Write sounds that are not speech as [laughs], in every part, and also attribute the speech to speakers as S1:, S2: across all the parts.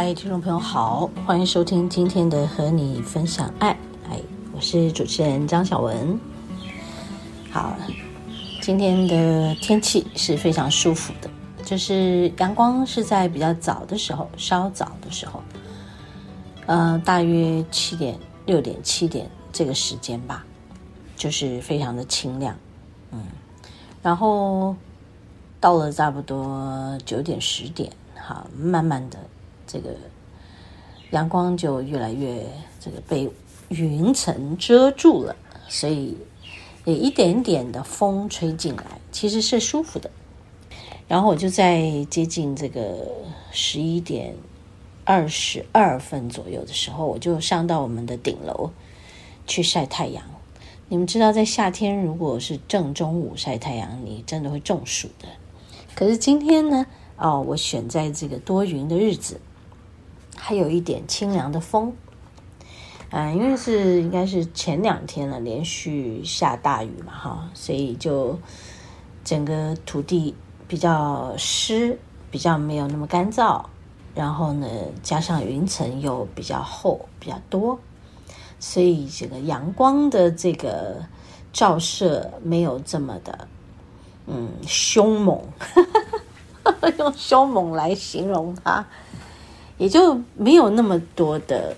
S1: 嗨，听众朋友好，欢迎收听今天的和你分享爱。哎，我是主持人张小文。好，今天的天气是非常舒服的，就是阳光是在比较早的时候，稍早的时候，呃，大约七点、六点、七点这个时间吧，就是非常的清亮，嗯，然后到了差不多九点、十点，好，慢慢的。这个阳光就越来越这个被云层遮住了，所以有一点点的风吹进来，其实是舒服的。然后我就在接近这个十一点二十二分左右的时候，我就上到我们的顶楼去晒太阳。你们知道，在夏天如果是正中午晒太阳，你真的会中暑的。可是今天呢，哦，我选在这个多云的日子。还有一点清凉的风，啊，因为是应该是前两天了，连续下大雨嘛，哈，所以就整个土地比较湿，比较没有那么干燥，然后呢，加上云层又比较厚，比较多，所以这个阳光的这个照射没有这么的，嗯，凶猛，[laughs] 用凶猛来形容它。也就没有那么多的，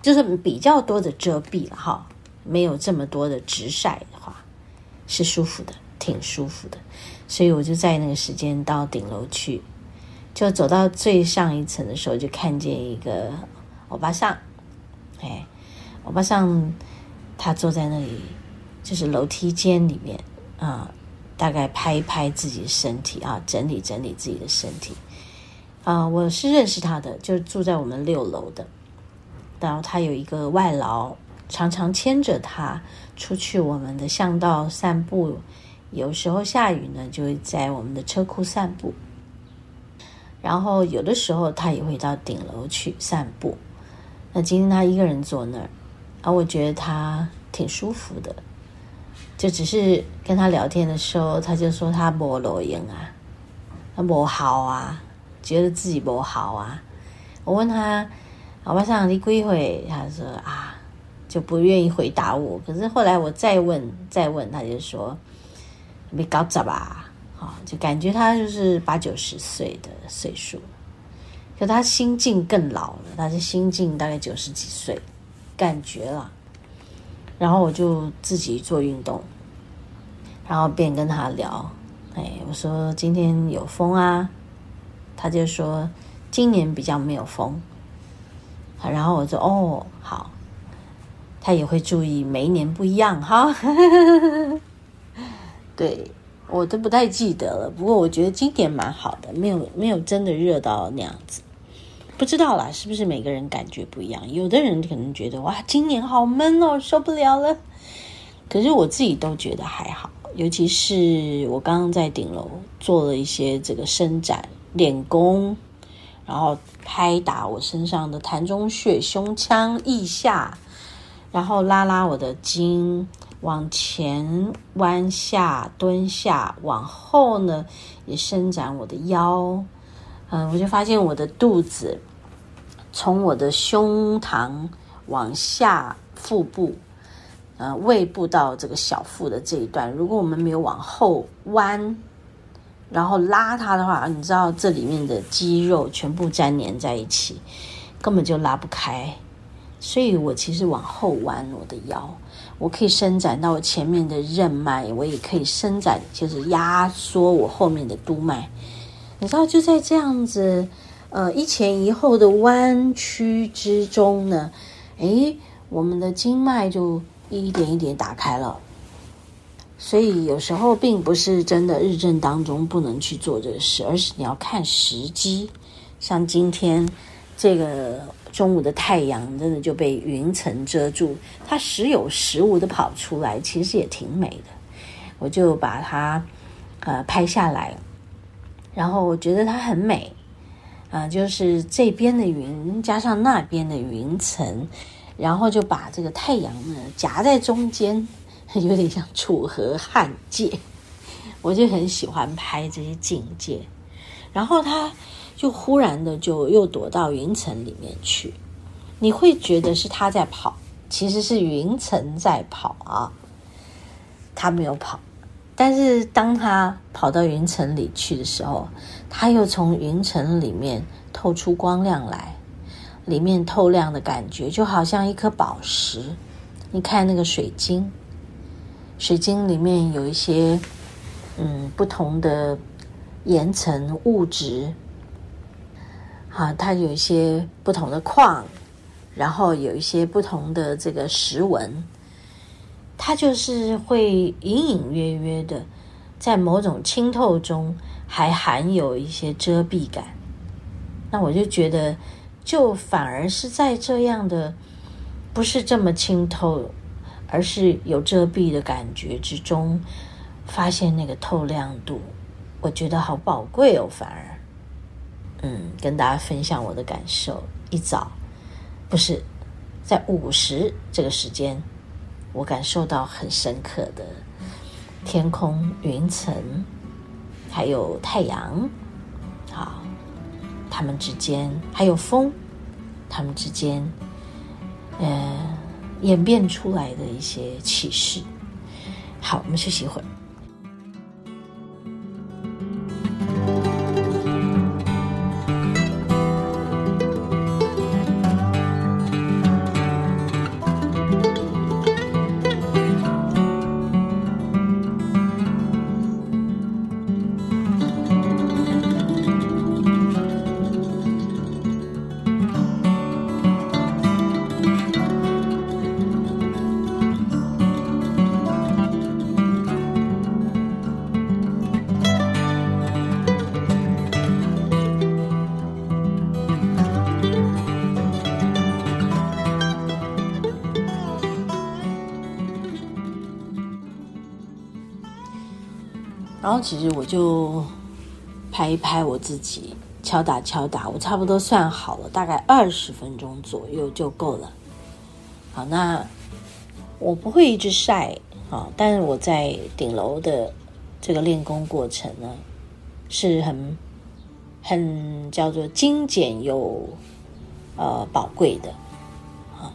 S1: 就是比较多的遮蔽了哈，没有这么多的直晒的话，是舒服的，挺舒服的。所以我就在那个时间到顶楼去，就走到最上一层的时候，就看见一个欧巴桑，哎，欧巴桑他坐在那里，就是楼梯间里面啊，大概拍一拍自己的身体啊，整理整理自己的身体。啊、我是认识他的，就是住在我们六楼的。然后他有一个外劳，常常牵着他出去我们的巷道散步。有时候下雨呢，就会在我们的车库散步。然后有的时候他也会到顶楼去散步。那今天他一个人坐那儿，啊，我觉得他挺舒服的。就只是跟他聊天的时候，他就说他没路用啊，他不好啊。觉得自己不好啊！我问他，欧巴桑你几岁？他说啊，就不愿意回答我。可是后来我再问再问，他就说没搞砸吧？好，就感觉他就是八九十岁的岁数，可他心境更老了。他是心境大概九十几岁，感觉了。然后我就自己做运动，然后便跟他聊。哎，我说今天有风啊。他就说今年比较没有风，然后我说哦好，他也会注意每一年不一样哈。[laughs] 对，我都不太记得了，不过我觉得今年蛮好的，没有没有真的热到那样子。不知道啦，是不是每个人感觉不一样？有的人可能觉得哇，今年好闷哦，受不了了。可是我自己都觉得还好，尤其是我刚刚在顶楼做了一些这个伸展。练功，然后拍打我身上的膻中穴、胸腔、腋下，然后拉拉我的筋，往前弯下、蹲下，往后呢也伸展我的腰。嗯，我就发现我的肚子从我的胸膛往下，腹部，呃，胃部到这个小腹的这一段，如果我们没有往后弯。然后拉它的话，你知道这里面的肌肉全部粘连在一起，根本就拉不开。所以我其实往后弯我的腰，我可以伸展到前面的任脉，我也可以伸展，就是压缩我后面的督脉。你知道，就在这样子，呃，一前一后的弯曲之中呢，诶，我们的经脉就一点一点打开了。所以有时候并不是真的日正当中不能去做这个事，而是你要看时机。像今天这个中午的太阳真的就被云层遮住，它时有时无的跑出来，其实也挺美的。我就把它呃拍下来。然后我觉得它很美，啊、呃，就是这边的云加上那边的云层，然后就把这个太阳呢夹在中间，[laughs] 有点像楚河汉界。[laughs] 我就很喜欢拍这些境界，然后他就忽然的就又躲到云层里面去，你会觉得是他在跑，其实是云层在跑啊，他没有跑。但是当他跑到云层里去的时候，他又从云层里面透出光亮来，里面透亮的感觉就好像一颗宝石。你看那个水晶，水晶里面有一些嗯不同的岩层物质，啊，它有一些不同的矿，然后有一些不同的这个石纹。它就是会隐隐约约的，在某种清透中还含有一些遮蔽感。那我就觉得，就反而是在这样的不是这么清透，而是有遮蔽的感觉之中，发现那个透亮度，我觉得好宝贵哦。反而，嗯，跟大家分享我的感受。一早不是在午时这个时间。我感受到很深刻的天空、云层，还有太阳，好，它们之间还有风，它们之间，呃，演变出来的一些启示。好，我们休息一会儿。然后其实我就拍一拍我自己，敲打敲打，我差不多算好了，大概二十分钟左右就够了。好，那我不会一直晒啊，但是我在顶楼的这个练功过程呢，是很很叫做精简又呃宝贵的啊，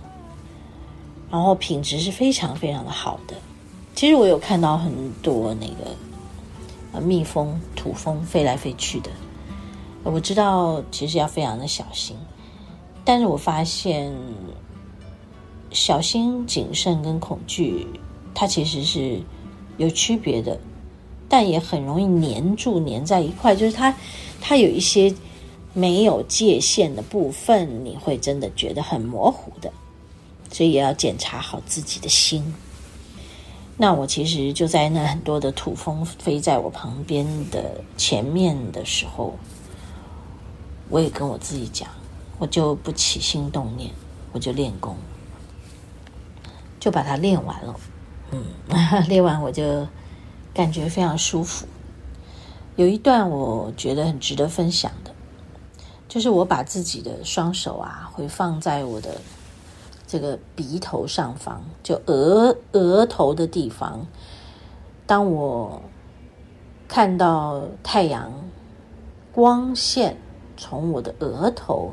S1: 然后品质是非常非常的好的。其实我有看到很多那个。蜜蜂、土蜂飞来飞去的，我知道其实要非常的小心，但是我发现小心、谨慎跟恐惧，它其实是有区别的，但也很容易黏住、黏在一块，就是它它有一些没有界限的部分，你会真的觉得很模糊的，所以也要检查好自己的心。那我其实就在那很多的土蜂飞在我旁边的前面的时候，我也跟我自己讲，我就不起心动念，我就练功，就把它练完了。嗯，[laughs] 练完我就感觉非常舒服。有一段我觉得很值得分享的，就是我把自己的双手啊，会放在我的。这个鼻头上方，就额额头的地方。当我看到太阳光线从我的额头，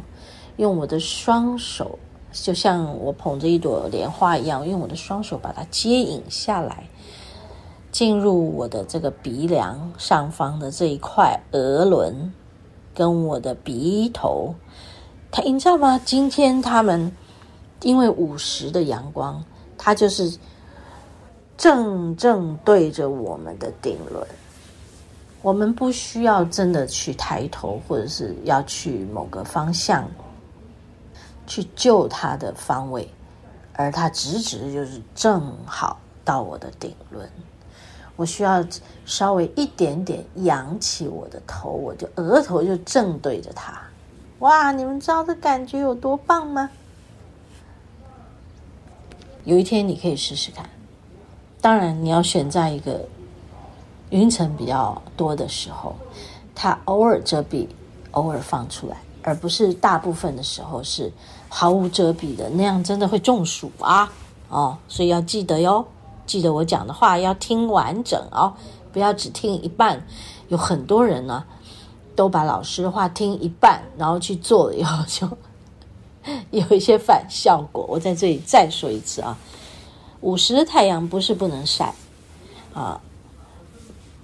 S1: 用我的双手，就像我捧着一朵莲花一样，用我的双手把它接引下来，进入我的这个鼻梁上方的这一块额轮，跟我的鼻头。他，你知道吗？今天他们。因为午时的阳光，它就是正正对着我们的顶轮。我们不需要真的去抬头，或者是要去某个方向去救它的方位，而它直直就是正好到我的顶轮。我需要稍微一点点扬起我的头，我就额头就正对着它。哇，你们知道这感觉有多棒吗？有一天你可以试试看，当然你要选在一个。云层比较多的时候，它偶尔遮蔽，偶尔放出来，而不是大部分的时候是毫无遮蔽的，那样真的会中暑啊！哦，所以要记得哟，记得我讲的话要听完整哦，不要只听一半。有很多人呢，都把老师的话听一半，然后去做了以后就 [laughs] 有一些反效果。我在这里再说一次啊，午时的太阳不是不能晒啊。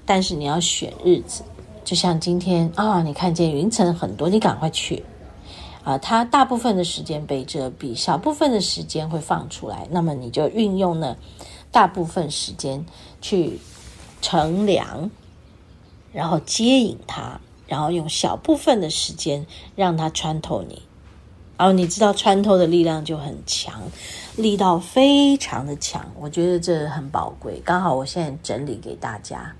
S1: 但是你要选日子，就像今天啊、你看见云层很多，你赶快去啊！它大部分的时间被遮蔽，小部分的时间会放出来，那么你就运用呢大部分时间去乘凉，然后接引它，然后用小部分的时间让它穿透你，然后你知道穿透的力量就很强，力道非常的强，我觉得这很宝贵。刚好我现在整理给大家。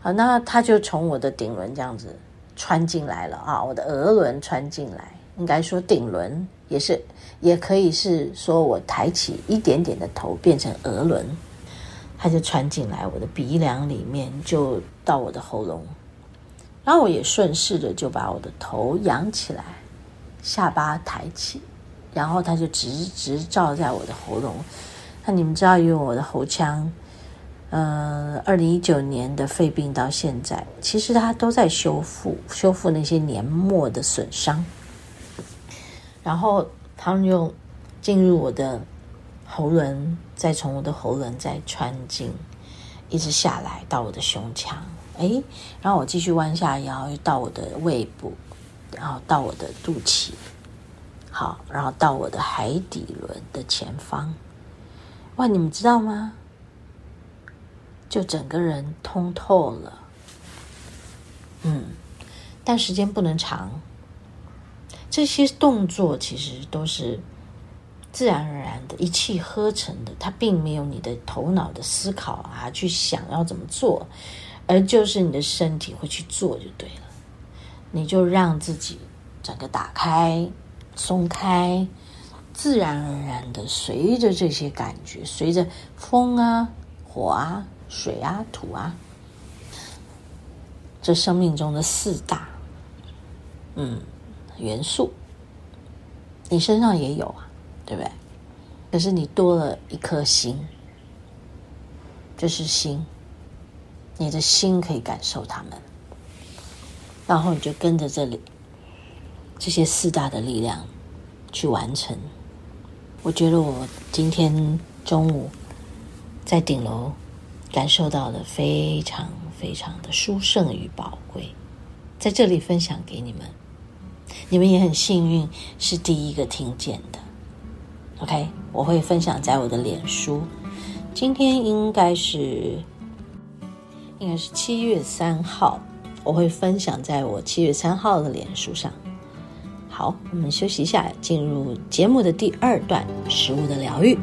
S1: 好，那它就从我的顶轮这样子穿进来了啊，我的额轮穿进来，应该说顶轮也是，也可以是说我抬起一点点的头变成额轮，它就穿进来我的鼻梁里面，就到我的喉咙，然后我也顺势的就把我的头仰起来，下巴抬起，然后它就直直照在我的喉咙。那你们知道，因为我的喉腔。呃，二零一九年的肺病到现在，其实它都在修复，修复那些黏膜的损伤。然后他们又进入我的喉轮，再从我的喉轮再穿进，一直下来到我的胸腔，哎，然后我继续弯下腰，又到我的胃部，然后到我的肚脐，好，然后到我的海底轮的前方。哇，你们知道吗？就整个人通透了，嗯，但时间不能长。这些动作其实都是自然而然的，一气呵成的，它并没有你的头脑的思考啊，去想要怎么做，而就是你的身体会去做就对了。你就让自己整个打开、松开，自然而然的随着这些感觉，随着风啊、火啊。水啊，土啊，这生命中的四大，嗯，元素，你身上也有啊，对不对？可是你多了一颗心，这是心，你的心可以感受它们，然后你就跟着这里这些四大的力量去完成。我觉得我今天中午在顶楼。感受到的非常非常的殊胜与宝贵，在这里分享给你们，你们也很幸运是第一个听见的。OK，我会分享在我的脸书，今天应该是应该是七月三号，我会分享在我七月三号的脸书上。好，我们休息一下，进入节目的第二段，食物的疗愈。